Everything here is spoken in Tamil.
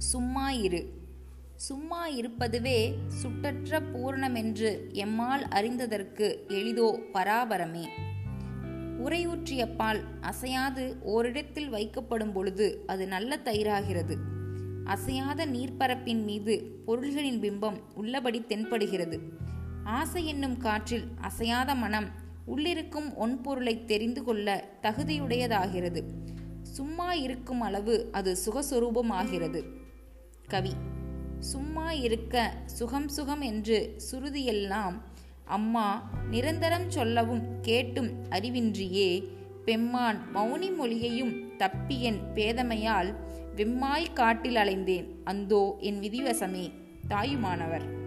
சும்மா இரு. சும்மா இருப்பதுவே சுட்டற்ற பூரணமென்று எம்மால் அறிந்ததற்கு எளிதோ பராபரமே. உரையூற்றிய பால் அசையாது ஓரிடத்தில் வைக்கப்படும் பொழுது அது நல்ல தயிராகிறது. அசையாத நீர்ப்பரப்பின் மீது பொருள்களின் பிம்பம் உள்ளபடி தென்படுகிறது. ஆசை என்னும் காற்றில் அசையாத மனம் உள்ளிருக்கும் ஒன்பொருளை தெரிந்து கொள்ள தகுதியுடையதாகிறது. சும்மா இருக்கும் அளவு அது சுகஸ்வரூபமாகிறது. கவி. சும்மா இருக்க சுகம் சுகம் என்று சுருதியெல்லாம் அம்மா நிரந்தரம் சொல்லவும் கேட்டும் அறிவின்றியே. பெம்மான் மௌனி மொழியையும் தப்பியன் பேதமையால் வெம்மாய் காட்டில் அலைந்தேன். அந்தோ என் விதிவசமே. தாயுமானவர்.